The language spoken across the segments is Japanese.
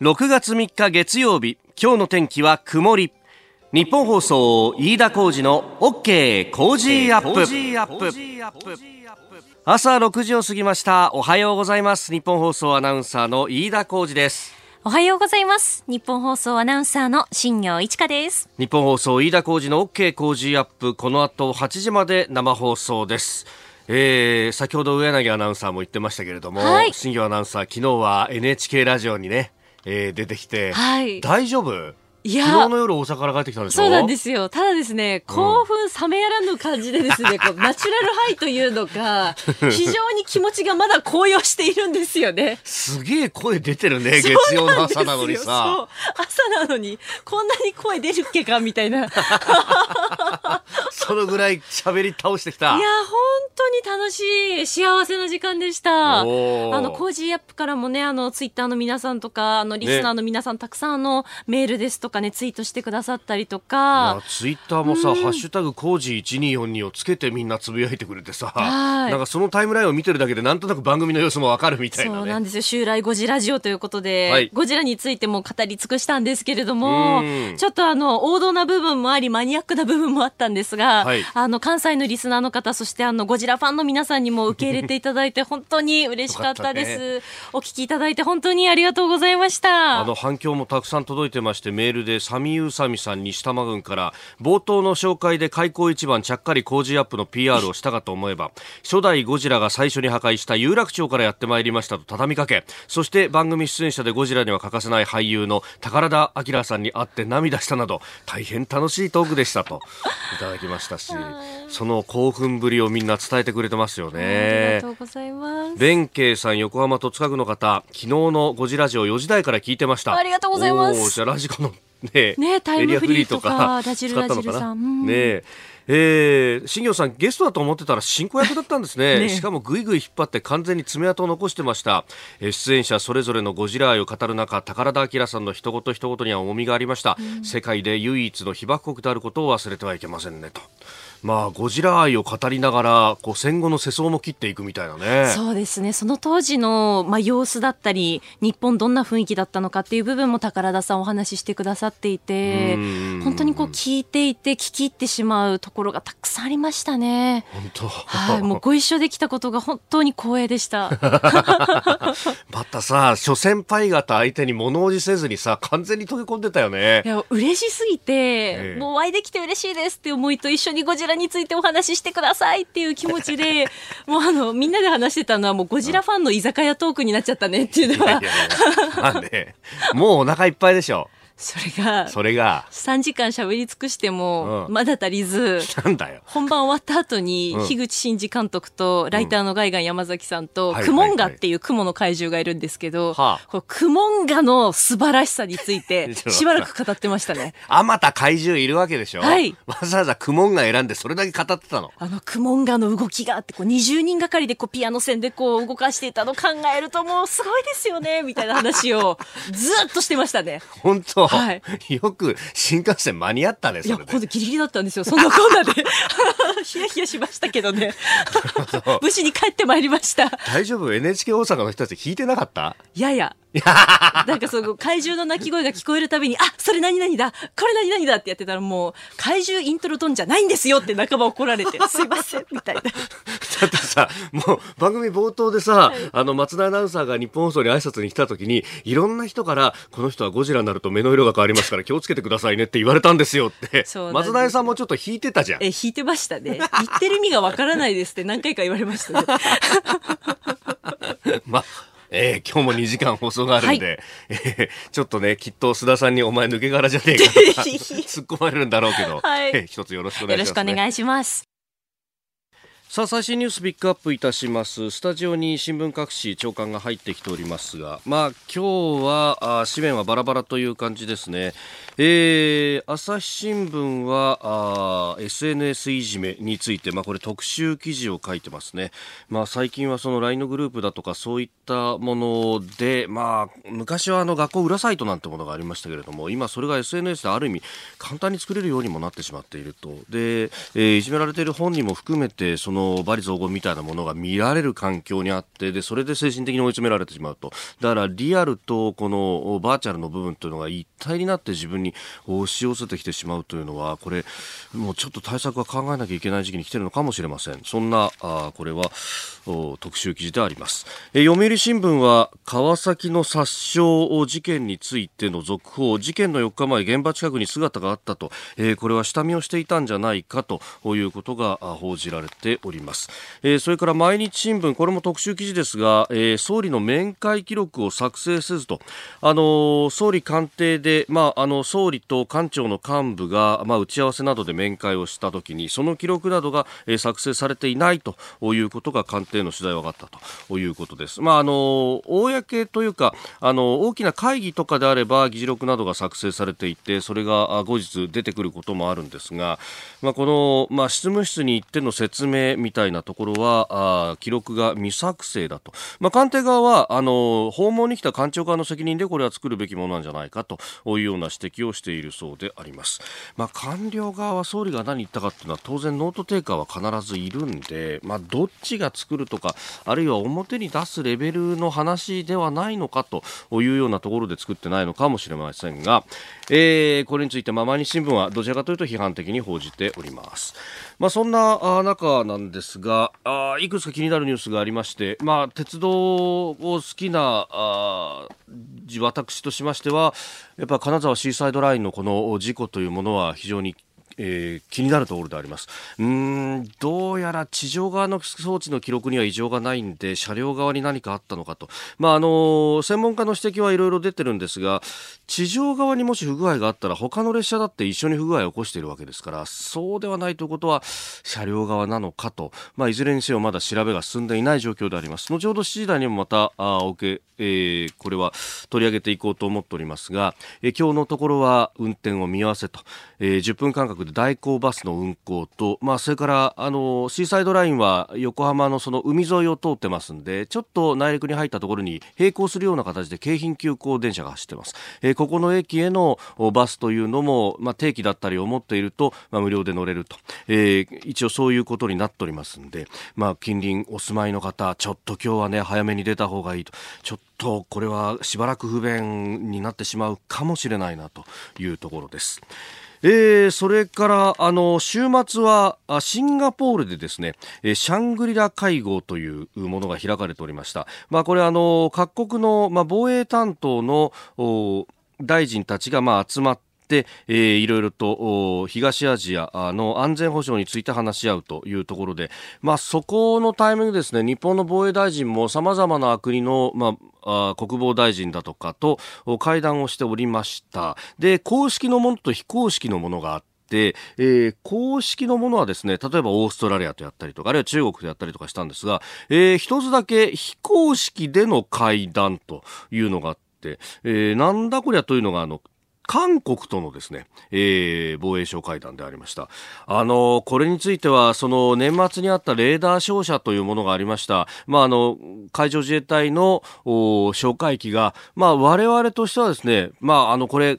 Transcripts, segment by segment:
6月3日月曜日今日の天気は曇り。日本放送飯田浩二の OK 工事アップ。朝6時を過ぎました。おはようございます。日本放送アナウンサーの飯田浩二です。おはようございます。日本放送アナウンサーの新業一華です。日本放送飯田浩二の OK 工事アップ。この後8時まで生放送です。えー、先ほど上柳アナウンサーも言ってましたけれども、はい、新業アナウンサー昨日は NHK ラジオにね、えー、出てきて、はい、大丈夫？いや昨日の夜大阪から帰ってきたんでそうなんですよ。ただですね、興奮冷めやらぬ感じでですね、こう ナチュラルハイというのが、非常に気持ちがまだ高揚しているんですよね。すげえ声出てるね、月曜の朝なのにさ。朝なのに、こんなに声出るっけかみたいな。そのぐらい喋り倒してきた。いや、本当に楽しい、幸せな時間でした。あの、コージーアップからもね、あの、ツイッターの皆さんとか、あの、リスナーの皆さん、ね、たくさんあの、メールですとかねツイートしてくださったりとか。ツイッターもさ「うん、ハッシュタグ工事1242」をつけてみんなつぶやいてくれてさなんかそのタイムラインを見てるだけでなんとなく番組の様子もわかるみたいな、ね、そうなんですよ。襲来ゴジラジオということで、はい、ゴジラについても語り尽くしたんですけれどもちょっとあの王道な部分もありマニアックな部分もあったんですが、はい、あの関西のリスナーの方そしてあのゴジラファンの皆さんにも受け入れていただいて 本当に嬉しかったです、ね、お聞きいただいて本当にありがとうございました。あの反響もたくさん届いてましてメールでサミユーサミさん西多摩郡から冒頭の紹介で開口一番ちゃっかり工事アップの PR をしたかと思えば初代ゴジラが最初に破壊した有楽町からやってまいりましたと畳みかけ。そして番組出演者でゴジラには欠かせない俳優の宝田明さんに会って涙したなど大変楽しいトークでしたと いただきましたしその興奮ぶりをみんな伝えてくれてますよね。ありがとうございます。弁慶さん横浜戸塚区の方昨日のゴジラジオ4時台から聞いてました。ありがとうございます。じゃラジコのねねタイムフリーとかラジルラジルさん、ねえー、新業さんゲストだと思ってたら進行役だったんですね。ね、しかもぐいぐい引っ張って完全に爪痕を残してました、えー、出演者それぞれのゴジラ愛を語る中宝田明さんの一言一言には重みがありました、うん、世界で唯一の被爆国であることを忘れてはいけませんねとまあ、ゴジラ愛を語りながらこう戦後の世相も切っていくみたいなね。そうですね。その当時の、まあ、様子だったり日本どんな雰囲気だったのかっていう部分も宝田さんお話ししてくださっていて本当にこう聞いていて聞き入ってしまうところがたくさんありましたね。本当。はい。もうご一緒できたことが本当に光栄でした。またさ諸先輩方相手に物おじせずにさ完全に溶け込んでたよね。いや嬉しすぎて、ええ、もうお会いできて嬉しいですって思いと一緒にゴジララについてお話ししてくださいっていう気持ちで もうあのみんなで話してたのはもうゴジラファンの居酒屋トークになっちゃったねっていうのは。いやいやいやまあね、もうお腹いっぱいでしょ。それが、それが、3時間喋り尽くしても、まだ足りず、なんだよ。本番終わった後に、樋口真嗣監督と、ライターのガイガン山崎さんと、クモンガっていう雲の怪獣がいるんですけど、クモンガの素晴らしさについ て、しばらく語ってましたね。あまた怪獣いるわけでしょ？はい。わざわざクモンガ選んでそれだけ語ってたの。あの、クモンガの動きがあって、こう、20人がかりでこう、ピアノ線でこう、動かしていたの考えるともう、すごいですよね、みたいな話を、ずっとしてましたね。本当はい。よ よく新幹線間に合ったね、いや、ほんとギリギリだったんですよ。そんなこんなで。ヒヤヒヤしましたけどね。無事に帰ってまいりました。大丈夫 ?NHK 大阪の人たち聞いてなかった？いやいや。なんかその怪獣の鳴き声が聞こえるたびに、あ、それ何々だこれ何々だってやってたらもう、怪獣イントロトンじゃないんですよって半ば怒られて、すいません、みたいな。だってさ、もう番組冒頭でさ、はい、あの、松田アナウンサーが日本放送に挨拶に来た時に、いろんな人から、この人はゴジラになると目の色が変わりますから気をつけてくださいねって言われたんですよって。松田さんもちょっと引いてたじゃん。え、引いてましたね。言ってる意味がわからないですって何回か言われましたね。まあえー、今日も2時間放送があるんで、はい、えー、ちょっとね、きっと須田さんにお前抜け殻じゃねえかと 突っ込まれるんだろうけど、はい、えー、一つよろしくお願いします、ね、よろしくお願いします。さあ最新ニュースピックアップいたします。スタジオに新聞各紙長官が入ってきておりますがまあ今日はあ紙面はバラバラという感じですね、えー、朝日新聞はあ SNS いじめについて、まあ、これ特集記事を書いてますね、まあ、最近はその LINE のグループだとかそういったもので、まあ、昔はあの学校裏サイトなんてものがありましたけれども今それが SNS である意味簡単に作れるようにもなってしまっていると。で、えー、いじめられている本人も含めてそのの罵詈雑言みたいなものが見られる環境にあってでそれで精神的に追い詰められてしまうと。だからリアルとこのバーチャルの部分というのが一体になって自分に押し寄せてきてしまうというのはこれもうちょっと対策は考えなきゃいけない時期に来てるのかもしれません。そんなあこれは特集記事であります、え読売新聞は川崎の殺傷事件についての続報。事件の4日前現場近くに姿があったと、えー、これは下見をしていたんじゃないかということが報じられております、おりますえー、それから毎日新聞これも特集記事ですが、えー、総理の面会記録を作成せずとあの総理官邸で、まあ、あの総理と官庁の幹部が、まあ、打ち合わせなどで面会をしたときにその記録などが、え作成されていないということが官邸の取材は分かったということです。まあ、あの公というかあの大きな会議とかであれば議事録などが作成されていてそれが後日出てくることもあるんですが、まあ、この、まあ、執務室に行っての説明みたいなところはあ記録が未作成だと、まあ、官邸側はあの訪問に来た官庁側の責任でこれは作るべきものなんじゃないかというような指摘をしているそうであります。まあ、官僚側は総理が何言ったかというのは当然ノートテイカーは必ずいるんで、まあ、どっちが作るとかあるいは表に出すレベルの話ではないのかというようなところで作ってないのかもしれませんが、えー、これについて、ま、毎日新聞はどちらかというと批判的に報じております。まあ、そんな中なんですがあ、いくつか気になるニュースがありまして、まあ、鉄道を好きなあ私としましては、やっぱ金沢シーサイドラインのこの事故というものは非常にえー、気になるところであります。うんどやら地上側の装置の記録には異常がないんで車両側に何かあったのかと、まああの、専門家の指摘はいろいろ出てるんですが地上側にもし不具合があったら他の列車だって一緒に不具合を起こしているわけですからそうではないということは車両側なのかと、まあ、いずれにせよまだ調べが進んでいない状況であります。後ほど7時台にもまたあおけ、えー、これは取り上げていこうと思っておりますが、えー、今日のところは運転を見合わせと、えー、10分間隔で代行バスの運行と、まあ、それからあのシーサイドラインは横浜のその海沿いを通ってますんでちょっと内陸に入ったところに並行するような形で京浜急行電車が走ってます、えー、ここの駅へのバスというのも、まあ、定期だったりを持っていると、まあ、無料で乗れると、えー、一応そういうことになっておりますんで、まあ、近隣お住まいの方ちょっと今日はね早めに出た方がいいと。ちょっとこれはしばらく不便になってしまうかもしれないなというところです。えー、それからあの週末はシンガポールでですね、シャングリラ会合というものが開かれておりました。まあ、これあの各国の、まあ、防衛担当の大臣たちがまあ集まって、えー、いろいろと東アジアの安全保障について話し合うというところで、まあ、そこのタイミングですね日本の防衛大臣もさまざまな国の、まあ、国防大臣だとかと会談をしておりました。で公式のものと非公式のものがあってえー、公式のものはですね、例えばオーストラリアとやったりとか、あるいは中国とやったりとかしたんですが、えー、一つだけ非公式での会談というのがあって、えー、なんだこりゃというのが、あの、韓国とのですね、えー、防衛省会談でありました。あの、これについては、その年末にあったレーダー照射というものがありました。まあ、あの、海上自衛隊の哨戒機が、まあ、我々としてはですね、まあ、あの、これ、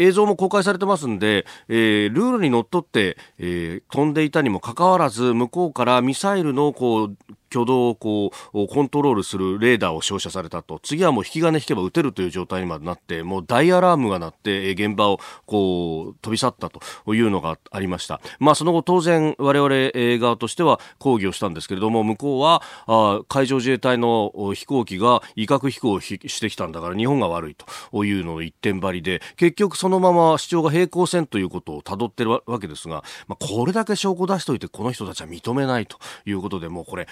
映像も公開されてますんで、えー、ルールにのっとって、えー、飛んでいたにもかかわらず、向こうからミサイルのこう挙動をこうコントロールするレーダーを照射されたと。次はもう引き金引けば撃てるという状態にまでなってもう大アラームが鳴って現場をこう飛び去ったというのがありました、まあ、その後当然我々側としては抗議をしたんですけれども向こうはあ海上自衛隊の飛行機が威嚇飛行をしてきたんだから日本が悪いというのの一点張りで結局そのまま主張が平行線ということをたどってるわけですが、まあ、これだけ証拠出しておいてこの人たちは認めないということでもうこれ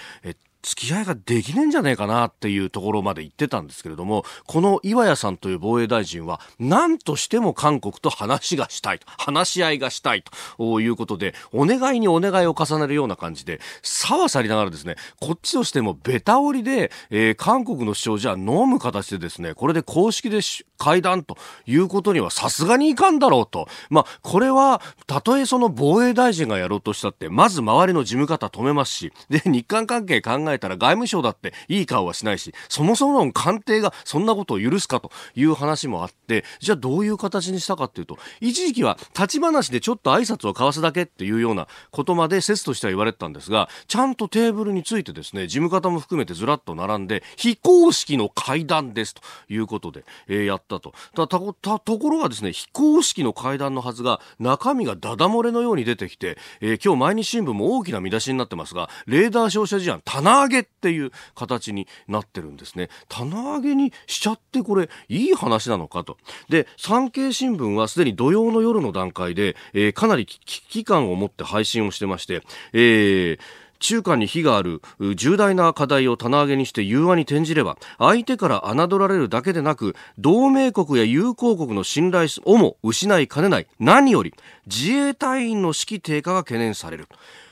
付き合いができねえんじゃねえかなっていうところまで言ってたんですけれども、この岩屋さんという防衛大臣は、何としても韓国と話がしたいと、話し合いがしたいということで、お願いにお願いを重ねるような感じで、さわさりながらですね、こっちとしてもベタ折りで、えー、韓国の主張じゃ飲む形でですね、これで公式で会談ということにはさすがにいかんだろうと。まあ、これは、たとえその防衛大臣がやろうとしたって、まず周りの事務方止めますし、で、日韓関係考ええたら外務省だっていい顔はしないし、そもそもの官邸がそんなことを許すかという話もあって、じゃあどういう形にしたかっていうと、一時期は立ち話でちょっと挨拶を交わすだけっていうようなことまで説としては言われてたんですが、ちゃんとテーブルについてですね、事務方も含めてずらっと並んで、非公式の会談ですということで、えー、やったと。たところがですね、非公式の会談のはずが、中身がダダ漏れのように出てきて、えー、今日毎日新聞も大きな見出しになってますが、レーダー照射事案、棚上げっていう形になってるんですね。棚上げにしちゃってこれ、いい話なのかと。で、産経新聞はすでに土曜の夜の段階で、えー、かなり危機感を持って配信をしてまして、えー、中間に非がある重大な課題を棚上げにして融和に転じれば相手から侮られるだけでなく同盟国や友好国の信頼をも失いかねない何より自衛隊員の士気低下が懸念される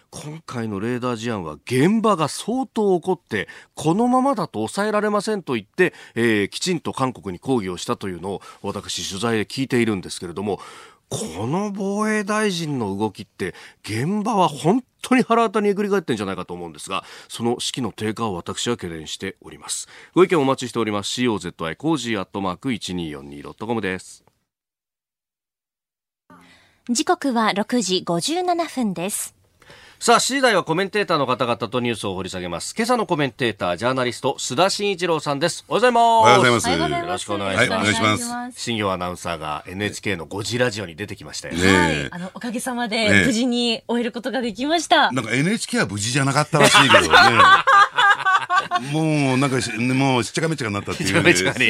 今回のレーダー事案は現場が相当怒ってこのままだと抑えられませんと言って、えー、きちんと韓国に抗議をしたというのを私取材で聞いているんですけれどもこの防衛大臣の動きって現場は本当にはらわた煮えくり返ってんじゃないかと思うんですがその士気の低下を私は懸念しております。ご意見お待ちしております。COZY コージーアットマーク 1242.com です。時刻は6時57分です。さあ、7時台はコメンテーターの方々とニュースを掘り下げます。今朝のコメンテーター、ジャーナリスト、須田慎一郎さんです。おはようございます。おはようございます。よろしくお願いします。はい、お願いします。新行アナウンサーが NHK の5時ラジオに出てきましたよね。はい。あの、おかげさまで無事に終えることができました。なんか NHK は無事じゃなかったらしいけどね。もうなんかもうしっちゃかめっちゃかになったってい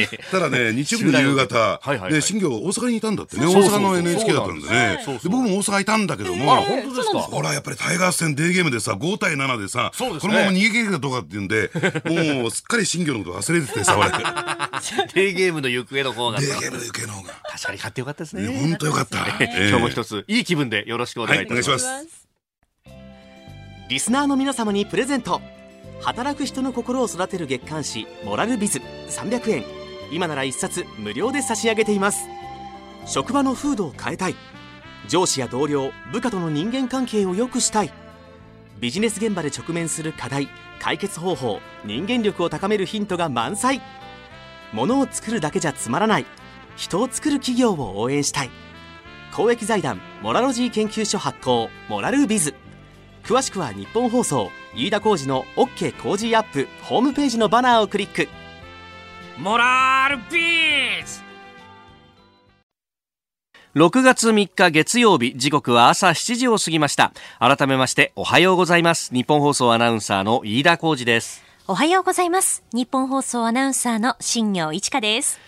う、ただね日曜日の夕方、で新業大阪にいたんだってね。大阪の NHK だったんでね。僕も大阪いたんだけども。本当ですか？ほらやっぱりタイガース戦デーゲームでさ5対7でさこのまま逃げ切れるかどうかっていうんで もうすっかり新業のこと忘れててさ俺。デーゲームの行方の方が。デーゲームの行方の方が。確かに勝ってよかったですね。本当よかった。今日も一ついい気分でよろしくお願いいたします。リスナーの皆様にプレゼント働く人の心を育てる月刊誌「モラルビズ」300円今なら1冊無料で差し上げています。職場の風土を変えたい。上司や同僚部下との人間関係を良くしたい。ビジネス現場で直面する課題解決方法人間力を高めるヒントが満載。ものを作るだけじゃつまらない。人を作る企業を応援したい。公益財団モラロジー研究所発行モラルビズ。詳しくは日本放送。飯田浩司の OK 工事アップホームページのバナーをクリック。モラルビズ！6月3日月曜日時刻は朝7時を過ぎました。改めましておはようございます。日本放送アナウンサーの飯田浩司です。おはようございます。日本放送アナウンサーの新業一華です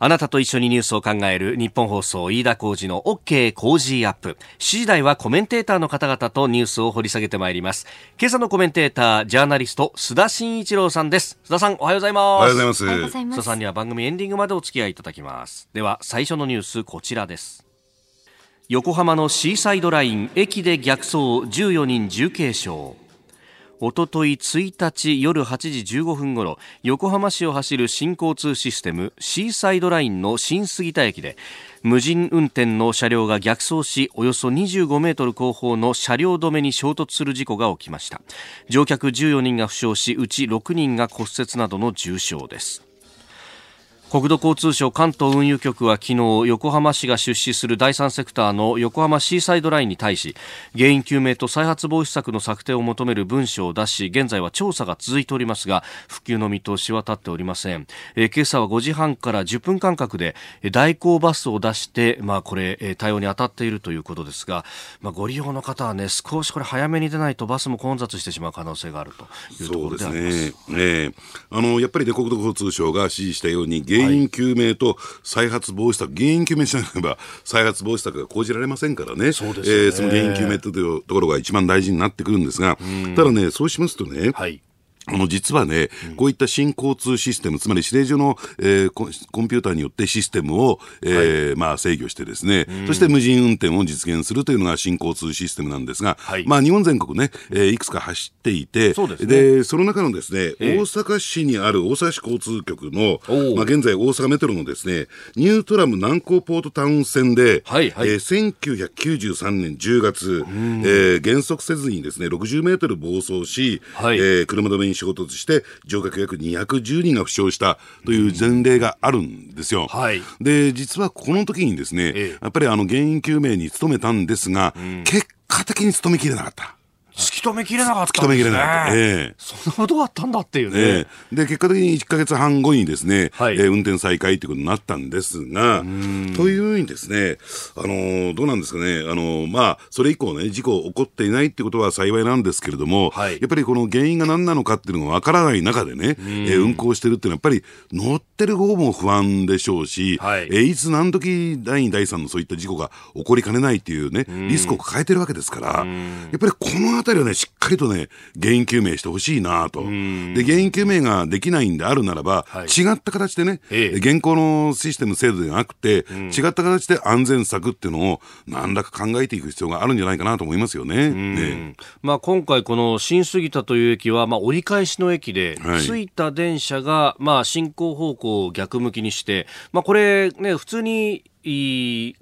あなたと一緒にニュースを考える日本放送飯田浩二の OK 工事アップ。7時台はコメンテーターの方々とニュースを掘り下げてまいります。今朝のコメンテーター、ジャーナリスト、須田慎一郎さんです。須田さん、おはようございます。おはようございます。須田さんには番組エンディングまでお付き合いいただきます。では、最初のニュース、こちらです。横浜のシーサイドライン、駅で逆走、14人重軽傷。おととい1日夜8時15分ごろ横浜市を走る新交通システムシーサイドラインの新杉田駅で無人運転の車両が逆走しおよそ25メートル後方の車両止めに衝突する事故が起きました。乗客14人が負傷しうち6人が骨折などの重傷です。国土交通省関東運輸局は昨日横浜市が出資する第三セクターの横浜シーサイドラインに対し原因究明と再発防止策の策定を求める文書を出し現在は調査が続いておりますが復旧の見通しは立っておりません、えー、今朝は5時半から10分間隔で代行バスを出して、まあ、これ対応に当たっているということですが、まあ、ご利用の方はね少しこれ早めに出ないとバスも混雑してしまう可能性があるというところであります。そうですねねあのやっぱり、ね、国土交通省が指示したように原因究明と再発防止策、原因究明しなければ再発防止策が講じられませんからね、そうですね。えー、その原因究明というところが一番大事になってくるんですが、ただね、そうしますとね、はいあの、実はね、こういった新交通システム、つまり指令所の、えー、コンピューターによってシステムを、えー、はい、まあ制御してですね、そして無人運転を実現するというのが新交通システムなんですが、はい、まあ日本全国ね、えー、いくつか走っていて、そで、ね、その中のですね、大阪市にある大阪市交通局の、まあ現在大阪メトロのですね、ニュートラム南港ポートタウン線で、はいはい、えー、1993年10月、えー、減速せずにですね、60メートル暴走し、はい、えー、車止めに衝突して乗客約210人が負傷したという前例があるんですよ。はい、で実はこの時にですね、ええ、やっぱりあの原因究明に努めたんですが、うん、結果的に努めきれなかった。突き止めきれなかったんですね。突き止めきれなかった。ええ。そんなことがあったんだっていうね。ええ、で、結果的に1か月半後にですね、はい、えー、運転再開ということになったんですが、というふうにですね、あのー、どうなんですかね、あのー、まあ、それ以降ね、事故起こっていないってことは幸いなんですけれども、はい、やっぱりこの原因が何なのかっていうのがわからない中でね、えー、運行してるっていうのは、やっぱり乗ってる方も不安でしょうし、はい、えー、いつ何時第2、第3のそういった事故が起こりかねないっていうね、リスクを抱えてるわけですから、やっぱりこのあたりはね、しっかりとね、原因究明してほしいなと。で、原因究明ができないんであるならば、はい、違った形でね、ええ、現行のシステム制度ではなくて、うん、違った形で安全策っていうのを何らか考えていく必要があるんじゃないかなと思いますよね。ね。まあ、今回この新杉田という駅は、まあ、折り返しの駅で、はい、着いた電車が、まあ、進行方向を逆向きにして、まあ、これね、普通に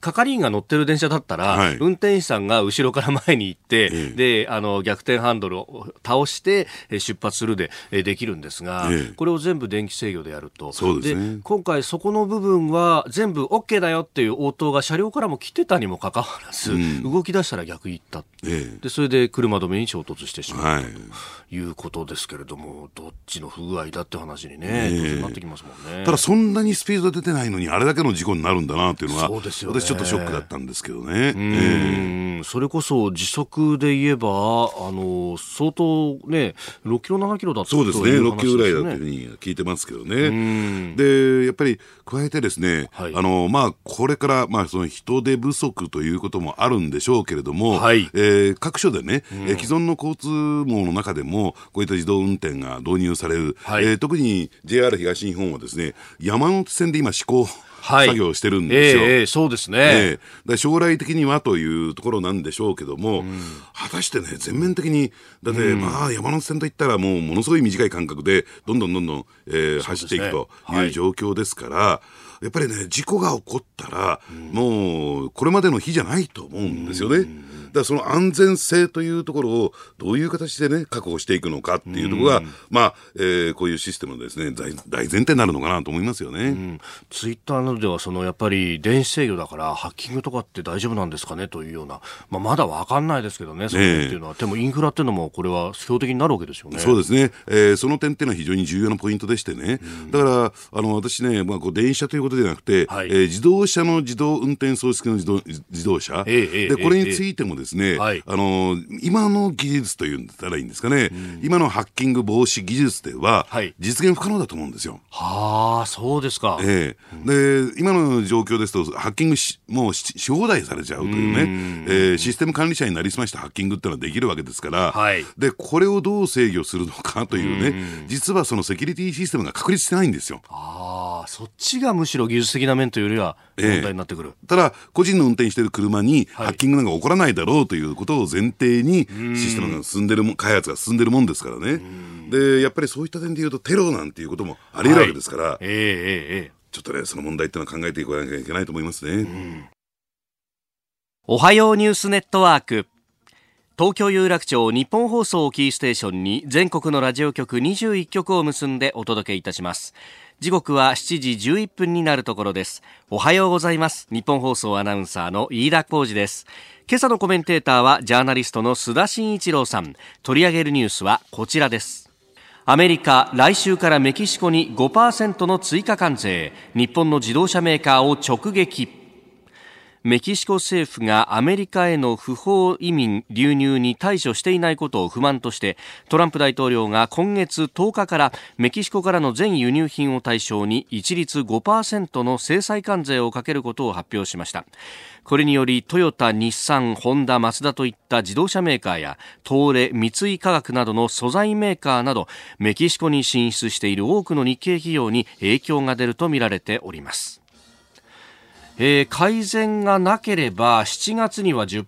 係員が乗ってる電車だったら、はい、運転手さんが後ろから前に行って、ええ、であの逆転ハンドルを倒して出発するでできるんですが、え、これを全部電気制御でやると。です、ね、今回、そこの部分は全部 OK だよっていう応答が車両からも来てたにもかかわらず、うん、動き出したら逆行った、でそれで車止めに衝突してしまった、はい、とい。うことですけれども、どっちの不具合だって話にね、なってきますもんね。ただ、そんなにスピード出てないのに、あれだけの事故になるんだなっていうのは、そうですよ、ね、私ちょっとショックだったんですけどね。うん、えー、それこそ時速で言えば、あの相当ね、6キロ、7キロだったそうですね、6キロぐらいだというふうに聞いてますけどね。で、やっぱり加えてですね、はい、あのまあ、これから、まあ、その人手不足ということもあるんでしょうけれども、はい、えー、各所でね、うん、既存の交通網の中でも、こういった自動運転が導入される、はい、えー、特に JR 東日本はですね、山手線で今試行作業してるんですよ。えー、そうですね、えー、将来的にはというところなんでしょうけども、うん、果たしてね、全面的に、だって、うん、まあ、山手線といったら、もうものすごい短い間隔で、どんどんどんどん、えー、走っていくという状況ですから、はい、やっぱりね、事故が起こったら、うん、もう、これまでの日じゃないと思うんですよね。だその安全性というところをどういう形でね、確保していくのかっていうところが、まあ、えー、こういうシステムのですね、大大前提になるのかなと思いますよね。うん、ツイッターなどでは、そのやっぱり電子制御だからハッキングとかって大丈夫なんですかねというような、まあ、まだわかんないですけどね、それっていうのは、でもインフラっていうのもこれは標的になるわけですよね。そうですね。えー、その点っていうのは非常に重要なポイントでしてね。うん、だから、あの、私ね、まあ、こう電車ということではなくて、はい、えー、自動車の自動運転装置の自動自動車、えー、で、これについてもですね、はい、あの、今の技術というんだったらいいんですかね、うん、今のハッキング防止技術では、実現不可能だと思うんですよ。はあ、そうですか。ええ。ー、で、今の状況ですと、ハッキングし、もうしし放題されちゃうというね、うえー、システム管理者になりすましたハッキングっていうのはできるわけですから、はい、で、これをどう制御するのかというね、う実はそのセキュリティシステムが確立してないんですよ。ああ、そっちがむしろ技術的な面というよりは問題になってくる。えー、ただ、個人の運転している車にハッキングなんか起こらないだろうということを前提にシステムが進んでるも開発が進んでるもんですからね。で、やっぱりそういった点で言うとテロなんていうこともあり得るわけですから、はい、えー、えー、ちょっとね、その問題っていうのは考えていかなきゃいけないと思いますね。おはようニュースネットワーク。東京有楽町日本放送キーステーションに全国のラジオ局21局を結んでお届けいたします。時刻は7時11分になるところです。おはようございます。日本放送アナウンサーの飯田浩二です。今朝のコメンテーターはジャーナリストの須田慎一郎さん。取り上げるニュースはこちらです。アメリカ来週からメキシコに5%の追加関税。日本の自動車メーカーを直撃。メキシコ政府がアメリカへの不法移民流入に対処していないことを不満としてトランプ大統領が今月10日からメキシコからの全輸入品を対象に一律5%の制裁関税をかけることを発表しました。これによりトヨタ、日産、ホンダ、マツダといった自動車メーカーや東レ、三井化学などの素材メーカーなどメキシコに進出している多くの日系企業に影響が出るとみられております。えー、改善がなければ7月には10%、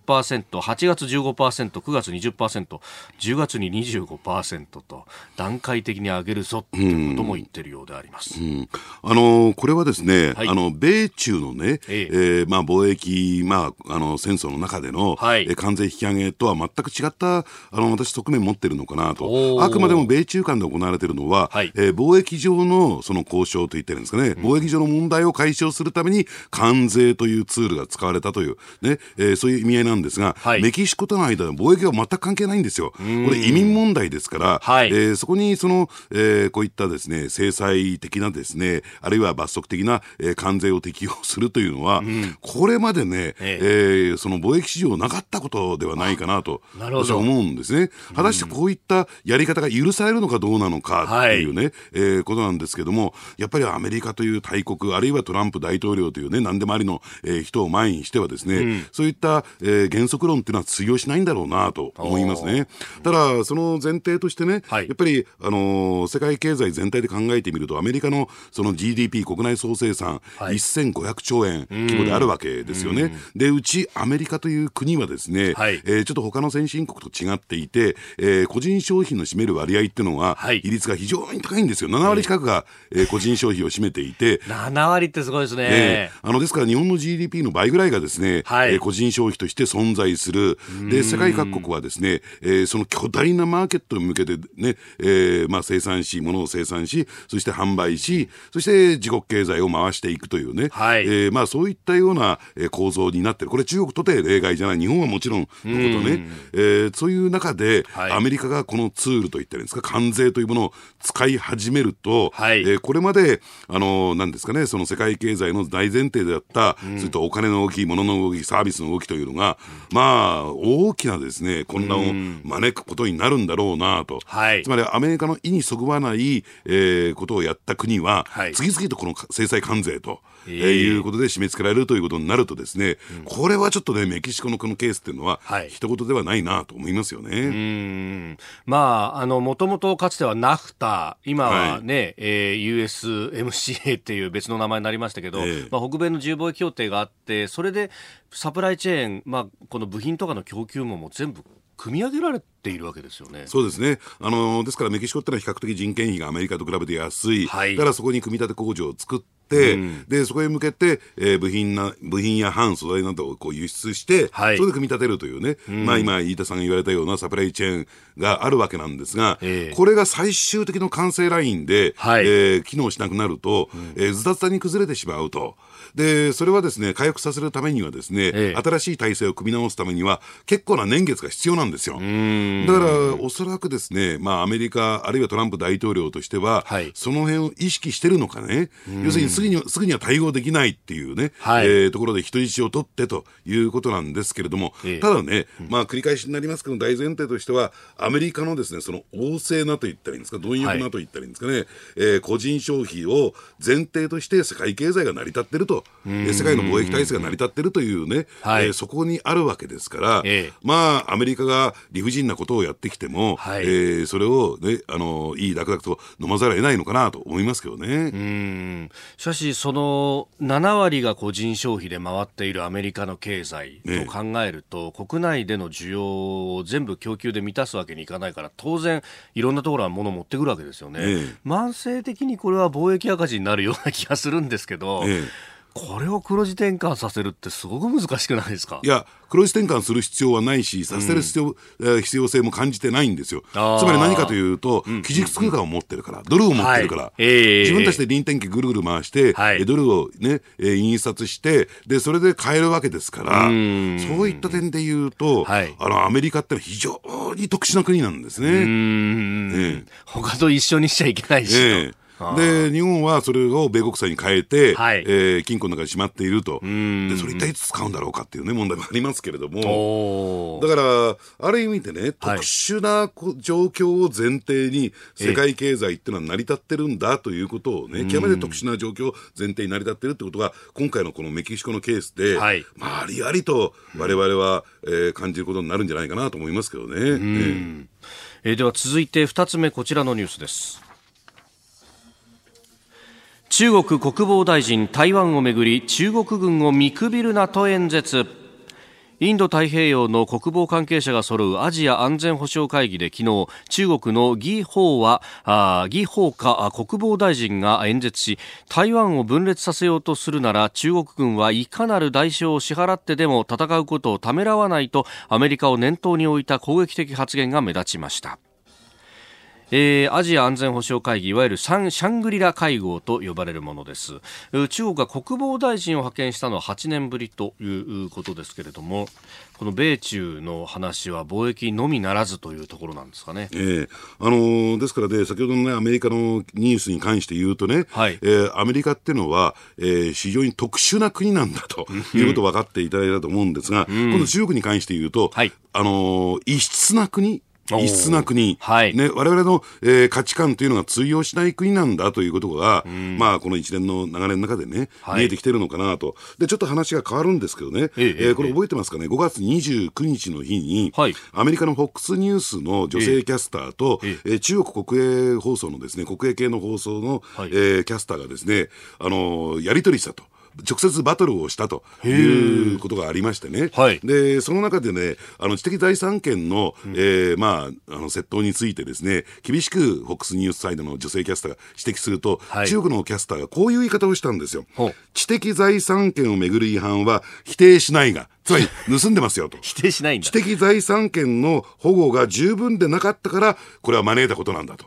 8月15%、9月20%、10月に25%と段階的に上げるぞということも言ってるようであります。うん、あのこれはですね、はい、あの米中のね、ええ。えー、まあ貿易まああの戦争の中での、はい、え関税引き上げとは全く違ったあの私側面持ってるのかなと。あくまでも米中間で行われているのは、はい、えー、貿易上のその交渉と言ってるんですかね、うん、貿易上の問題を解消するために関関税というツールが使われたという、ねえー、そういう意味合いなんですが、はい、メキシコとの間で貿易は全く関係ないんですよ。これ移民問題ですから、はい、えー、そこにその、えー、こういったですね、制裁的なですね、あるいは罰則的な、えー、関税を適用するというのは、うん、これまでね、ええ。ー、その貿易市場なかったことではないかなと、私は思うんですね。果たしてこういったやり方が許されるのかどうなのかっていうね、はい、えー、ことなんですけども、やっぱりアメリカという大国、あるいはトランプ大統領というね、何でもありの、えー、人を前にしてはですね、うん、そういった、えー、原則論っていうのは通用しないんだろうなと思いますね。ただ、その前提としてね、はい、やっぱり、あのー、世界経済全体で考えてみると、アメリカのその GDP 国内総生産、はい、1500兆円規模であるわけですよね。うん、で、うちアメリカという国はですね、はい、えー、ちょっと他の先進国と違っていて、えー、個人消費の占める割合っていうのは、はい、比率が非常に高いんですよ。7割近くが、えー、個人消費を占めていて。7割ってすごいですね。ねあのですから日本の GDP の倍ぐらいがですね、はい、えー、個人消費として存在する。で、世界各国はですね、えー、その巨大なマーケットに向けてね、えー、まあ生産し、物を生産し、そして販売し、そして自国経済を回していくというね、はい、えー、まあそういったような構造になってる。これ中国とて例外じゃない。日本はもちろんのことね。えー、そういう中で、はい、アメリカがこのツールといったらいいんですか、関税というものを使い始めると、はい、えー、これまで、あの、なんですかね、その世界経済の大前提であった、うん、それとお金の動き、物の動き、サービスの動きというのが、まあ、大きなですね、混乱を招くことになるんだろうなと。はい、つまり、アメリカの意にそぐわない、えー、ことをやった国は、はい、次々とこの制裁関税と、えー、いうことで締め付けられるということになるとですね、うん、これはちょっとね、メキシコのこのケースっていうのは、はい、一言ではないなと思いますよね。うんまあ、あの、もともとかつてはナフタ、今はね、はい、えー、USMCA っていう別の名前になりましたけど、えー、まあ、北米の自由貿易協定があって、それでサプライチェーン、まあ、この部品とかの供給網も全部組み上げられているわけですよね。そうですね。あのですからメキシコってのは比較的人件費がアメリカと比べて安い。はい、だからそこに組み立て工場を作って、うん、でそこへ向けて、えー、部品な部品や半素材などをこう輸出して、はい、それで組み立てるというね、うん、まあ今飯田さんが言われたようなサプライチェーンがあるわけなんですが、えー、これが最終的な完成ラインで、はい、えー、機能しなくなると、うん、えー、ズタズタに崩れてしまうと。で、それはですね、回復させるためにはですね、ええ、新しい体制を組み直すためには、結構な年月が必要なんですよ。だから、おそらくですね、まあ、アメリカ、あるいはトランプ大統領としては、はい、その辺を意識してるのかね、要するにすぐにすぐには対応できないっていうね、はい、えー、ところで人質を取ってということなんですけれども、え、ただね、まあ、繰り返しになりますけど、大前提としては、アメリカのですね、その旺盛なと言ったらいいんですか、貪欲なと言ったらいいんですかね、はい、えー、個人消費を前提として世界経済が成り立ってると、世界の貿易体制が成り立ってるというね、はい、えー、そこにあるわけですから、えー、まあ、アメリカが理不尽なことをやってきても、はい、えー、それを、ね、あのいい楽々と飲まざるを得ないのかなと思いますけどね。うん。しかし、その7割が個人消費で回っているアメリカの経済と考えると、ね、国内での需要を全部供給で満たすわけにいかないから、当然、いろんなところは物を持ってくるわけですよね。ね慢性的にこれは貿易赤字になるような気がするんですけど、ねこれを黒字転換させるってすごく難しくないですか？いや黒字転換する必要はないしさせる必要う必要性も感じてないんですよ。つまり何かというと、うん、基軸通貨を持ってるからドルを持ってるから、自分たちで臨転機ぐるぐる回して、はい、ドルをね、えー、印刷してでそれで買えるわけですからそういった点で言うと、はい、あのアメリカって非常に特殊な国なんですね。ね他と一緒にしちゃいけないし、えーで、日本はそれを米国債に変えて、はい、えー、金庫の中にしまっていると。で、それ一体いつ使うんだろうかっていうね、問題もありますけれども。だから、ある意味でね、特殊な状況を前提に、世界経済っていうのは成り立ってるんだということをね、極めて特殊な状況を前提に成り立ってるってことが、今回のこのメキシコのケースで、はい、まあ、ありありと我々は、えー、感じることになるんじゃないかなと思いますけどね。えー、えー、では続いて2つ目、こちらのニュースです。中国国防大臣台湾をめぐり中国軍を見くびるなと演説。インド太平洋の国防関係者が揃うアジア安全保障会議で昨日中国の義法は義法か国防大臣が演説し台湾を分裂させようとするなら中国軍はいかなる代償を支払ってでも戦うことをためらわないとアメリカを念頭に置いた攻撃的発言が目立ちました。えー、アジア安全保障会議いわゆるシャングリラ会合と呼ばれるものです。中国が国防大臣を派遣したのは8年ぶりということですけれどもこの米中の話は貿易のみならずというところなんですかね、えーあのー、ですからね先ほどの、ね、アメリカのニュースに関して言うとね、はい。えー、アメリカっていうのは、えー、非常に特殊な国なんだということ分かっていただいたと思うんですが、うん、今度中国に関して言うと、はい、あのー、異質な国異質な国、はい、ね、我々の、えー、価値観というのが通用しない国なんだということが、まあ、この一連の流れの中でね、はい、見えてきてるのかなと。で、ちょっと話が変わるんですけどね、ええー、これ覚えてますかね、5月29日の日に、はい、アメリカの FOX ニュースの女性キャスターと、ええ。ー、中国国営放送のですね、国営系の放送の、はい、えー、キャスターがですね、あのやり取りしたと。直接バトルをしたということがありましてね、はい、でその中でね、あの知的財産権の、うん、えー、まあ、あの窃盗についてですね、厳しく FOX ニュースサイドの女性キャスターが指摘すると、はい、中国のキャスターがこういう言い方をしたんですよ。知的財産権をめぐる違反は否定しないが、つまり 盗んでますよと。否定しないんだ。知的財産権の保護が十分でなかったから、これは招いたことなんだと。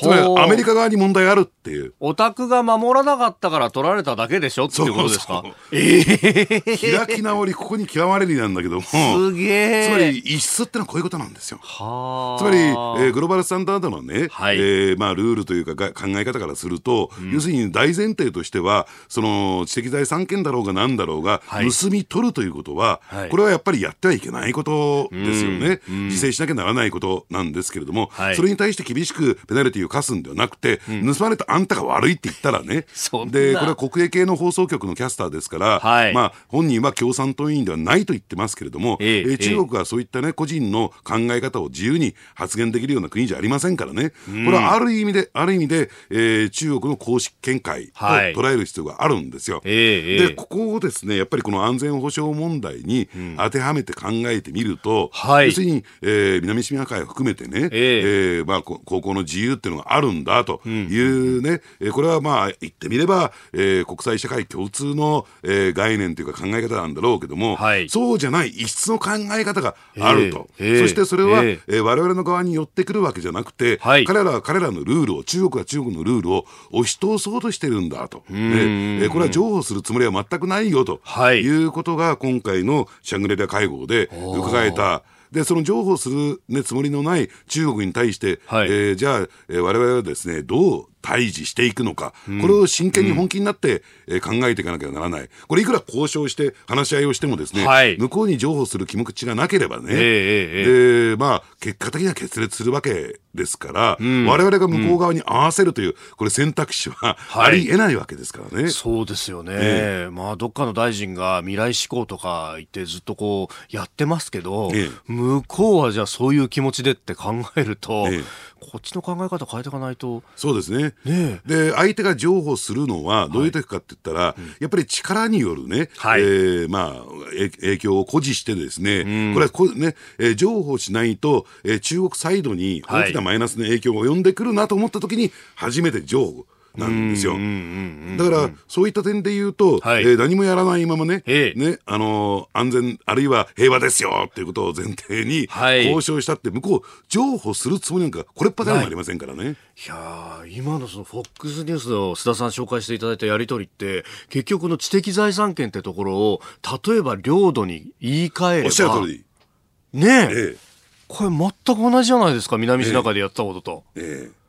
つまりアメリカ側に問題あるっていう。オタクが守らなかったから取られただけでしょっていうことですか？ええー、開き直り、ここに極まれりなんだけども。すげえ。つまり、異質ってのはこういうことなんですよ。はつまり、えー、グローバルスタンダードのね、はい、えー、まあ、ルールというか考え方からすると、うん、要するに大前提としては、その、知的財産権だろうが何だろうが、はい、盗み取るということは、はい、これはやっぱりやってはいけないことですよね。自制しなきゃならないことなんですけれども、それに対して厳しくペナルティを課すんではなくて、うん、盗まれたあんたが悪いって言ったらね、で、これは国営系の放送局のキャスターですから、はい、まあ、本人は共産党員ではないと言ってますけれども、えー、中国はそういったね、個人の考え方を自由に発言できるような国じゃありませんからね、これはある意味で、ある意味で、えー、中国の公式見解と捉える必要があるんですよ。はい、で、ここをですね、やっぱりこの安全保障問題に当てはめて考えてみると、うん、要するに、えー、南シナ海を含めてね、えー、えー、まあ、高校の自由っていうのがあるんだというね、うん、これはまあ言ってみれば、えー、国際社会共通の、えー、概念というか考え方なんだろうけども、はい、そうじゃない異質の考え方があると、えー、そしてそれは、えー、えー、我々の側に寄ってくるわけじゃなくて、はい、彼らは彼らのルールを中国は中国のルールを押し通そうとしてるんだと、えー、これは譲歩するつもりは全くないよと、はい、いうことが今回のシャングリラ会合で伺えたで、その譲歩する、ね、つもりのない中国に対して、はい、えー、じゃあ、えー、我々はですね、どう対峙していくのか、これを真剣に本気になって、え考えていかなきゃならない、これ、いくら交渉して、話し合いをしても、ですね、はい、向こうに譲歩する気持ちがなければね、えー、でまあ、結果的には決裂するわけですから、われわれが向こう側に合わせるという、これ、選択肢はありえないわけですからね。そうですよね、えー、まあ、どっかの大臣が未来志向とか言って、ずっとこうやってますけど、えー、向こうはじゃあ、そういう気持ちでって考えると、えーこっちの考え方変えていかないと。そうですね。ねで、相手が譲歩するのはどういう時かって言ったら、はい、やっぱり力によるね、はい、えー、まあ、影響を誇示してですね、うん、これはこね、えー、譲歩しないと、えー、中国サイドに大きなマイナスの影響が及んでくるなと思った時に、初めて譲歩。なんですよ。だから、そういった点で言うと、はい、えー、何もやらないままね、ね、あのー、安全、あるいは平和ですよっていうことを前提に交渉したって、向こう、譲歩するつもりなんか、これっぱかりもありませんからね。はい、いや今のその FOX ニュースの須田さん紹介していただいたやり取りって、結局の知的財産権ってところを、例えば領土に言い換えれば。おっしゃる通り。ねえ。ええ、これ全く同じじゃないですか、南シナ海でやったことと。ええ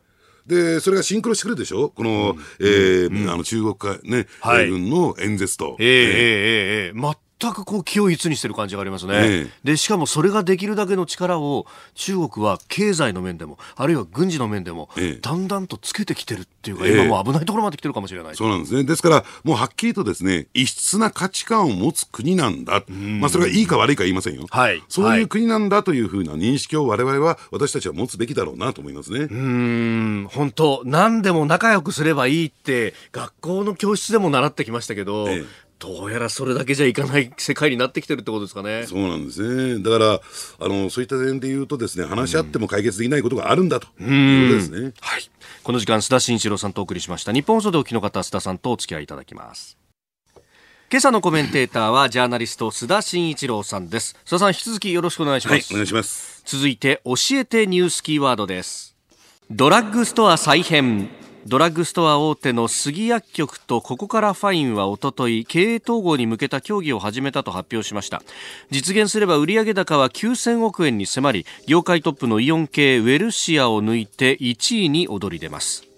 で、それがシンクロしてくるでしょ？この、うん、えーうん、あの中国かね、はい、軍の演説と。えー、えー、えー、全全くこう気を一にしてる感じがありますね、ええ、でしかもそれができるだけの力を中国は経済の面でもあるいは軍事の面でも、え、だんだんとつけてきてるっていうか、今もう危ないところまで来てるかもしれない。そうなんですね。ですからもうはっきりとですね異質な価値観を持つ国なんだ、まあ、それがいいか悪いか言いませんよ、はい、そういう国なんだというふうな認識を我々は私たちは持つべきだろうなと思いますね。うん。本当何でも仲良くすればいいって学校の教室でも習ってきましたけど、ええどうやらそれだけじゃいかない世界になってきてるってことですかね。そうなんですね。だから、あの、そういった点で言うとですね、話し合っても解決できないことがあるんだということですね。はい。この時間、須田慎一郎さんとお送りしました。日本放送でお聞きの方、須田さんとお付き合いいただきます。今朝のコメンテーターはジャーナリスト須田慎一郎さんです須田さん引き続きよろしくお願いします、はい、お願いします続いて教えてニュースキーワードですドラッグストア再編ドラッグストア大手の杉薬局とここからファインはおととい経営統合に向けた協議を始めたと発表しました。実現すれば売上高は9000億円に迫り業界トップのイオン系ウェルシアを抜いて1位に躍り出ます。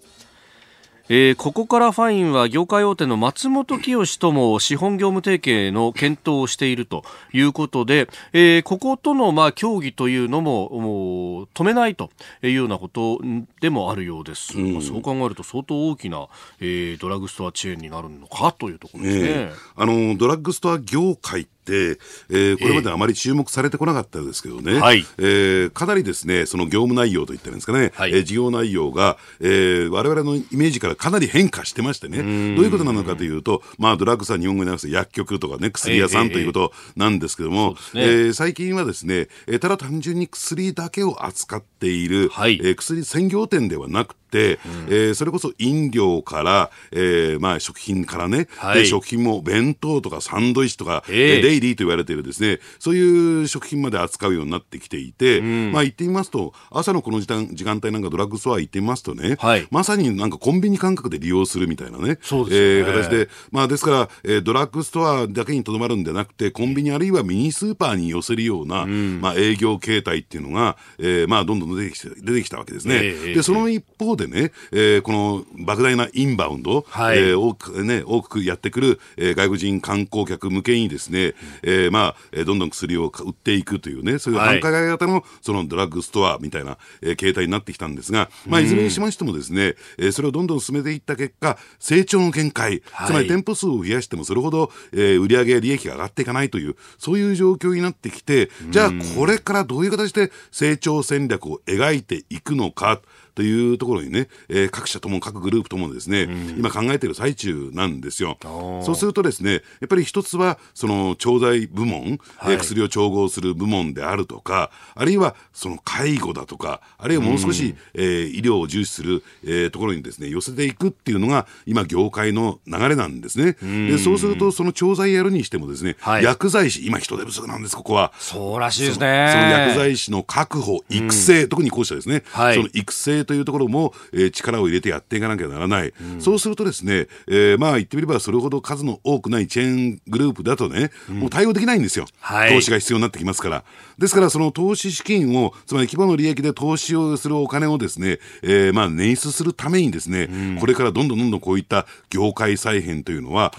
えー、ここからファインは業界大手の松本清とも資本業務提携の検討をしているということで、えー、こことのまあ協議というのももう止めないというようなことでもあるようです、うん、まあ、そう考えると相当大きな、えー、ドラッグストアチェーンになるのかというところですね、えー、あのドラッグストア業界、えー、これまであまり注目されてこなかったですけどね、えー、えー、かなりですね、その業務内容といったんですかね、はい、えー、事業内容が、えー、我々のイメージからかなり変化してましてね、どういうことなのかというと、まあ、ドラッグさん、日本語に合わせて薬局とかね、薬屋さんということなんですけども、えー、えーね、最近はですね、ただ単純に薬だけを扱っている、はい、えー、薬専業店ではなくて、うん、えー、それこそ飲料から、えーまあ、食品からね、はい、食品も弁当とかサンドイッチとか、えー、デイリーと言われているですね。そういう食品まで扱うようになってきていて、うん、まあ言ってみますと朝のこの時間時間帯なんかドラッグストア行ってみますとね、はい、まさになんかコンビニ感覚で利用するみたいなね。そうですね、えー、形で、まあ、ですから、えー、ドラッグストアだけにとどまるんでなくてコンビニあるいはミニスーパーに寄せるような、うん、まあ、営業形態っていうのが、えーまあ、どんどん出てきて出てきたわけですね。えー、でその一方でね、えー、この莫大なインバウンド、はい、えー、多くね、多くやってくる、えー、外国人観光客向けにですね、えー、まあ、えー、どんどん薬を売っていくというね、そういう繁華街型のそのドラッグストアみたいな、えー、形態になってきたんですが、まあ、いずれにしましてもですね、えー、それをどんどん進めていった結果、成長の限界、つまり店舗数を増やしてもそれほど、えー、売上利益が上がっていかないという、そういう状況になってきて、じゃあこれからどういう形で成長戦略を描いていくのか。というところにね、えー、各社とも各グループともですね、うん、今考えている最中なんですよ。そうするとですね、やっぱり一つはその調剤部門、はい、薬を調合する部門であるとか、あるいはその介護だとか、あるいはもう少し、うん、えー、医療を重視する、えー、ところにですね、寄せていくっていうのが今業界の流れなんですね。うん、でそうするとその調剤やるにしてもですね、はい、薬剤師、今人手不足なんです、ここは。そうらしいですね。その薬剤師の確保、育成、特にこうしたですね、はい、その育成というところも、えー、力を入れてやっていかなきゃならない、うん、そうするとですね、えー、まあ言ってみればそれほど数の多くないチェーングループだとね、うん、もう対応できないんですよ、はい、投資が必要になってきますから。ですからその投資資金をつまり規模の利益で投資をするお金をですね、えー、まあ捻出するためにですね、うん、これからどんどんどんどんこういった業界再編というのは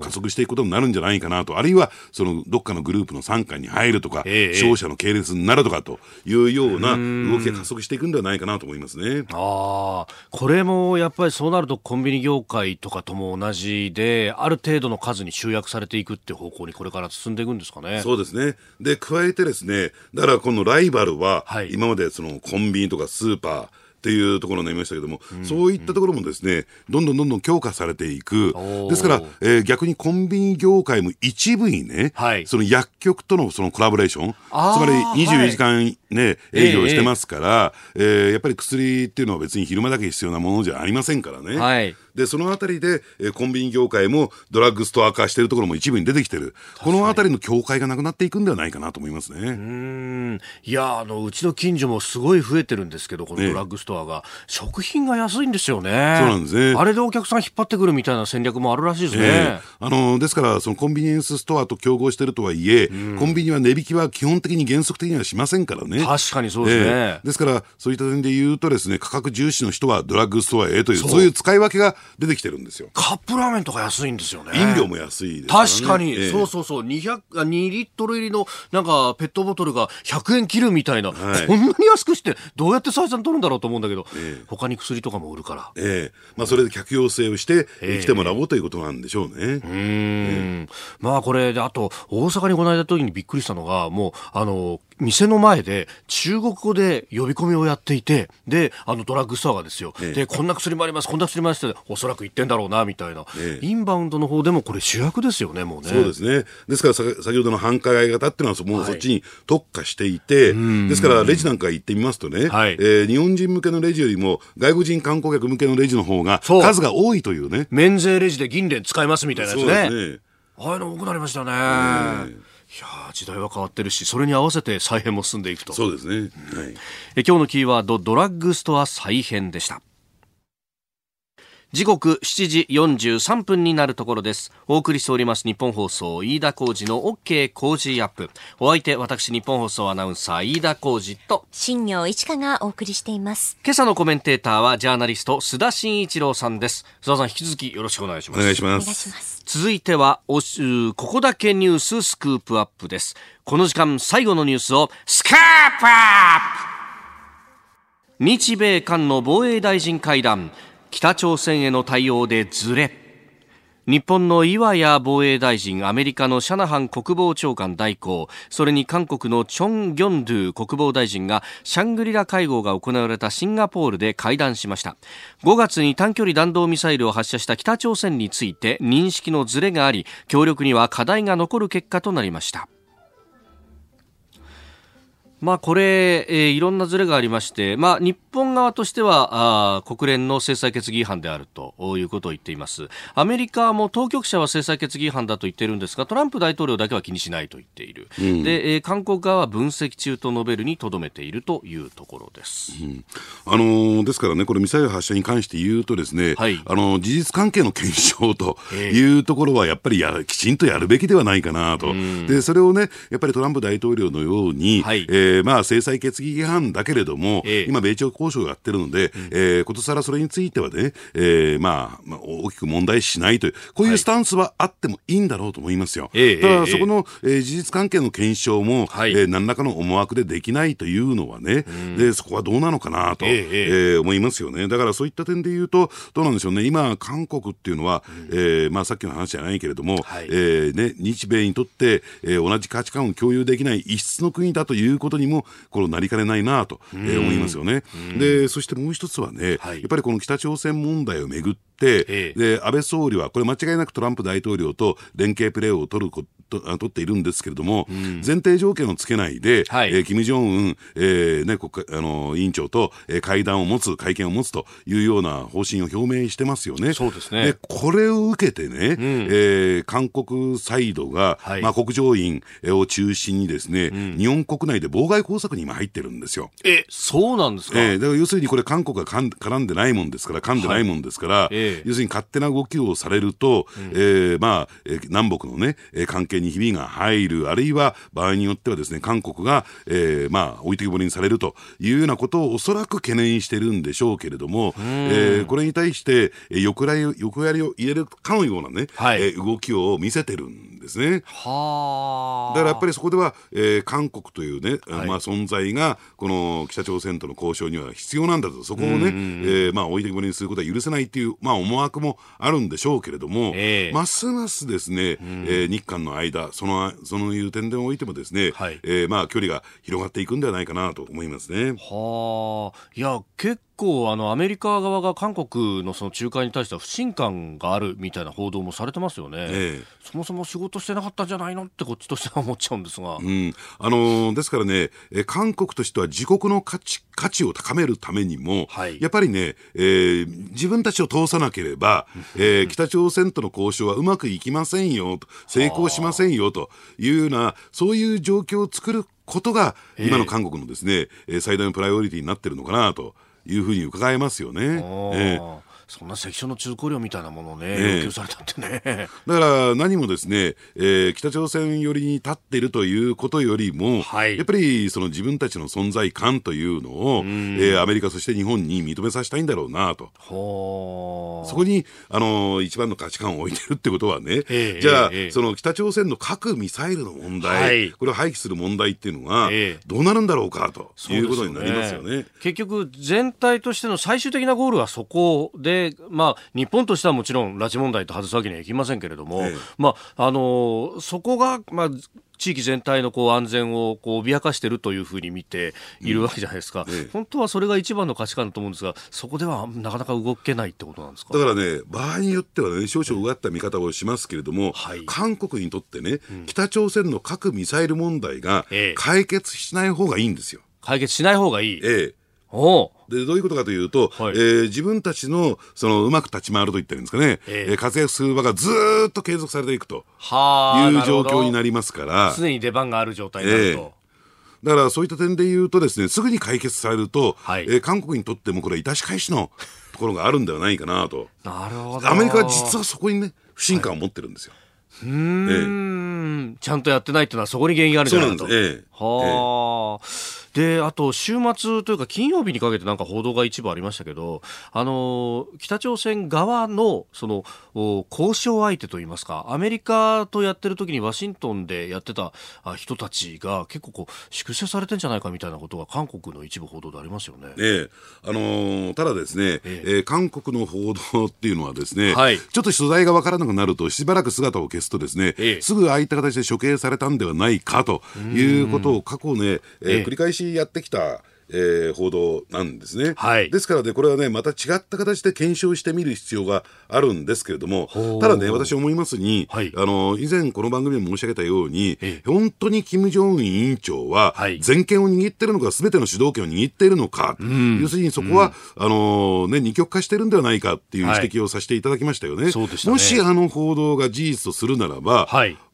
加速していくことになるんじゃないかなと。あるいはそのどっかのグループの傘下に入るとか、えー、商社の系列になるとかというような動きが加速していくんではないかなと思いますね。あこれもやっぱりそうなるとコンビニ業界とかとも同じである程度の数に集約されていくって方向にこれから進んでいくんですかね。そうですね。で加えてですねだからこのライバルは、今までそのコンビニとかスーパーっていうところになりましたけども、うん、そういったところもですね、どんどんどんどん強化されていく。ですから、えー、逆にコンビニ業界も一部にね、はい、その薬局とのそのコラボレーション、つまり24時間ね、はい、営業してますから、えー、えー、やっぱり薬っていうのは別に昼間だけ必要なものじゃありませんからね。はいでそのあたりで、えー、コンビニ業界もドラッグストア化しているところも一部に出てきてる。このあたりの境界がなくなっていくんではないかなと思いますね。うん。いやあのうちの近所もすごい増えてるんですけどこのドラッグストアが、ね、食品が安いんですよね。そうなんですね。あれでお客さん引っ張ってくるみたいな戦略もあるらしいですね、えー、あのですからそのコンビニエンスストアと競合しているとはいえ、コンビニは値引きは基本的に原則的にはしませんからね。確かにそうですね、えー、ですからそういった点で言うとですね価格重視の人はドラッグストアへという。そういう使い分けが出てきてるんですよ。カップラーメンとか安いんですよね。飲料も安いです、ね、確かに、えー、そうそうそう、200、2リットル入りのなんかペットボトルが100円切るみたいな、はい、こんなに安くして、どうやって採算取るんだろうと思うんだけど、えー、他に薬とかも売るから。ええ。ー、まあそれで客要請をして、えー、来てもらおうということなんでしょうね。うん、えー、まあこれで、あと、大阪にこの間時にびっくりしたのが、もう、あの、店の前で中国語で呼び込みをやっていて、で、あのドラッグストアがですよ、ええ、で、こんな薬もあります、こんな薬もありますって、おそらく言ってんだろうな、みたいな、え、インバウンドの方でもこれ主役ですよね、もうね。そうですね。ですから先ほどの繁華街型っていうのはもうそっちに特化していて、はい、ですからレジなんか行ってみますとね、はい、えー、日本人向けのレジよりも外国人観光客向けのレジの方が数が多いというね。免税レジで銀蓮使いますみたいなやつね。ああいうの多くなりましたね。いや時代は変わってるしそれに合わせて再編も進んでいくと。そうですね、はい、え今日のキーワードドラッグストア再編でした時刻7時43分になるところです。お送りしております日本放送飯田浩二の OK 工事アップ。お相手、私日本放送アナウンサー飯田浩二と新業一華がお送りしています。今朝のコメンテーターはジャーナリスト須田慎一郎さんです。須田さん引き続きよろしくお願いします。お願いします。続いてはおここだけニューススクープアップです。この時間最後のニュースをスカープアップ日米韓の防衛大臣会談北朝鮮への対応でずれ日本の岩谷防衛大臣、アメリカのシャナハン国防長官代行、それに韓国のチョン・ギョンドゥ国防大臣がシャングリラ会合が行われたシンガポールで会談しました。5月に短距離弾道ミサイルを発射した北朝鮮について認識のずれがあり、協力には課題が残る結果となりました。まあ、これ、えー、いろんなずれがありまして、まあ、日本側としてはあ国連の制裁決議違反であるということを言っています。アメリカも当局者は制裁決議違反だと言っているんですがトランプ大統領だけは気にしないと言っている、うん、でえー、韓国側は分析中と述べるにとどめているというところです、うん、あのー、ですからね、これ、ミサイル発射に関して言うと、ですね、はい、あのー、事実関係の検証というところは、やっぱりやきちんとやるべきではないかなと、うん、でそれをね、やっぱりトランプ大統領のように、はい、えーえー、まあ、制裁決議違反だけれども、えー、今、米朝交渉をやってるので、うん、えー、ことさらそれについてはね、えー、まあ、まあ、大きく問題しないという、こういうスタンスはあってもいいんだろうと思いますよ。はい、ただ、そこの、えー、事実関係の検証も、はい、えー、何らかの思惑でできないというのはね、うん、でそこはどうなのかなと、えー、えー、思いますよね。だからそういった点で言うと、どうなんでしょうね、今、韓国っていうのは、うん、えー、まあ、さっきの話じゃないけれども、はい、えー、ね、日米にとって、えー、同じ価値観を共有できない異質の国だということにも、このなりかねないなと、えー、思いますよね。で、そしてもう一つはね、はい、やっぱりこの北朝鮮問題をめぐって、ええ、で安倍総理は、これ間違いなくトランプ大統領と連携プレーを取ること取っているんですけれども、うん、前提条件をつけないで、はい、えー、金正恩、えーね、国あの委員長と、えー、会談を持つ、会見を持つというような方針を表明してますよね。そうですね。でこれを受けてね、うん、えー、韓国サイドが、はい、まあ、国上院を中心にですね、うん、日本国内で妨害工作に今入ってるんですよ。え、そうなんですか、えー、だから要するにこれ韓国が絡んでないもんですから、噛んでないもんですから、はい。えー、要するに勝手な動きをされると、うん、えー、まあ、えー、南北のね、関係にひびが入る、あるいは場合によってはですね、韓国が、えー、まあ、置いてきぼりにされるというようなことをおそらく懸念してるんでしょうけれども、えー、これに対して、横やり横やりを入れるかのようなね、はい、えー、動きを見せてるんですね。はだからやっぱりそこでは、えー、韓国というね、はい、まあ、存在が、この北朝鮮との交渉には必要なんだと、そこをね、えー、まあ、置いてきぼりにすることは許せないっていう、まあ、思惑もあるんでしょうけれども、えー、ますますですね、えー、日韓の間、その、そのいう点でおいてもですね、はい、えー、まあ、距離が広がっていくんではないかなと思いますね。はあ、いや、結構あのアメリカ側が韓国のその仲介に対しては不信感があるみたいな報道もされてますよね、ええ、そもそも仕事してなかったんじゃないのってこっちとしては思っちゃうんですが、うん。あのー、ですからね、え韓国としては自国の価値価値を高めるためにも、はい、やっぱりね、えー、自分たちを通さなければ、えー、北朝鮮との交渉はうまくいきませんよと成功しませんよというようなそういう状況を作ることが今の韓国のですね、えー、最大のプライオリティになってるのかなと。いうふうに伺えますよね。えーそんな関所の通行料みたいなものをね、要求されたってね。だから何もですね、えー、北朝鮮寄りに立っているということよりも、はい、やっぱりその自分たちの存在感というのを、えー、アメリカ、そして日本に認めさせたいんだろうなと。そこに、あの一番の価値観を置いてるってことはね、えー、じゃあ、えー、その北朝鮮の核・ミサイルの問題、はい、これを廃棄する問題っていうのが、どうなるんだろうかということになりますよね。結局、全体としての最終的なゴールはそこで、まあ、日本としてはもちろん拉致問題と外すわけにはいきませんけれども、ええ、まあ、あのそこが、まあ、地域全体のこう安全をこう脅かしているというふうに見ているわけじゃないですか、うんええ、本当はそれが一番の価値観だと思うんですが、そこではなかなか動けないってことなんですか？だからね、場合によってはね、少々うがった見方をしますけれども、はい、韓国にとってね、うん、北朝鮮の核・ミサイル問題が解決しない方がいいんですよ。解決しない方がいい。ええ。おでどういうことかというと、はい、えー、自分たちのそのうまく立ち回ると言ってるんですかね、えー、活躍する場がずっと継続されていくという状況になりますから常に出番がある状態になると。えーだからそういった点で言うとですね、すぐに解決されると、はい、えー、韓国にとってもこれは致し返しのところがあるんではないかなと。なるほど。アメリカは実はそこにね、不信感を持ってるんですよ。はい、うん、ええ、ちゃんとやってないっていうのはそこに原因があるんじゃないかと。そうなんです。ええ、はあ。ええであと週末というか金曜日にかけてなんか報道が一部ありましたけどあの北朝鮮側のその交渉相手といいますかアメリカとやってる時にワシントンでやってた人たちが結構こう粛清されてんじゃないかみたいなことが韓国の一部報道でありますよね。ええ。あのー、ただですね、ええ。えー、韓国の報道っていうのはですね、はい、ちょっと取材が分からなくなるとしばらく姿を消すとですね、ええ、すぐああいった形で処刑されたんではないかということを過去ね、えー、繰り返ししやってきたえー、報道なんですね、はい、ですからね、これはね、また違った形で検証してみる必要があるんですけれども、ただね、私思いますに、はい、あの以前この番組で申し上げたように、本当に金正恩委員長は、全権を握っているのか、すべての主導権を握っているのか、要するにそこは、うん、あのね、二極化してるんではないかっていう指摘をさせていただきましたよね。はい、ね。もしあの報道が事実とするならば、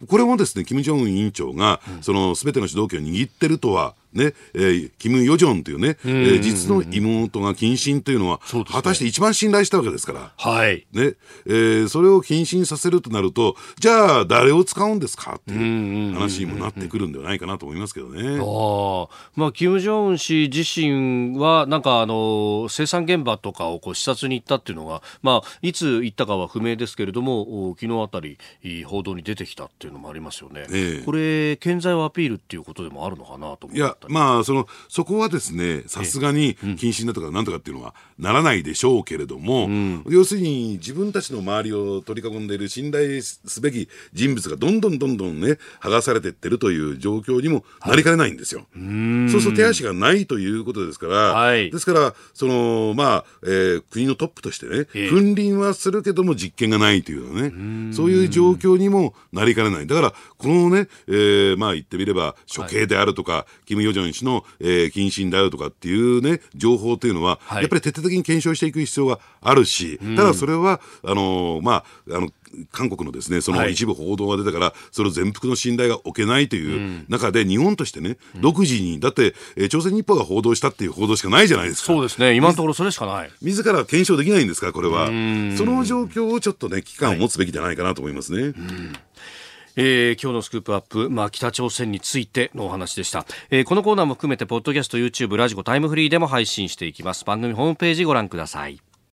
これもですね、金正恩委員長が、そのすべての主導権を握ってるとは、ね、えー、キム・ヨジョンというね、えー、実の妹が謹慎というのは、ね、果たして一番信頼したわけですから、はい。ね、えー、それを謹慎させるとなると、じゃあ誰を使うんですかっていう話にもなってくるんではないかなと思いますけどね。ああ、まあ、キム・ジョン氏自身は、なんかあの、生産現場とかをこう視察に行ったっていうのが、まあ、いつ行ったかは不明ですけれども、昨日あたり、報道に出てきたっていうのもありますよね。えー、これ、健在をアピールっていうことでもあるのかなと思いや、まあ、その、そこはですね、さすがに謹慎だとかなんとかっていうのはならないでしょうけれども、うん、要するに自分たちの周りを取り囲んでいる信頼すべき人物がどんどんどんどんね、剥がされていってるという状況にもなりかねないんですよ。はい、そうすると手足がないということですから、はい、ですから、その、まあ、えー、国のトップとしてね、君臨はするけども実権がないというね、そういう状況にもなりかねない。だから、このね、えー、まあ言ってみれば、処刑であるとか、はい、ジョン氏の、えー、謹慎だよとかっていうね、情報というのは、はい、やっぱり徹底的に検証していく必要があるし、ただそれは、あのー、まあ、あの、韓国のですね、その一部報道が出たから、はい、それを全幅の信頼が置けないという中で、日本としてね、独自に、だって、えー、朝鮮日報が報道したっていう報道しかないじゃないですか。そうですね、今のところそれしかない。自ら検証できないんですか、これは。その状況をちょっとね、危機感を持つべきじゃないかなと思いますね。はいえー、今日のスクープアップ、まあ、北朝鮮についてのお話でした、えー、このコーナーも含めてポッドキャスト YouTube ラジコタイムフリーでも配信していきます。番組ホームページご覧ください。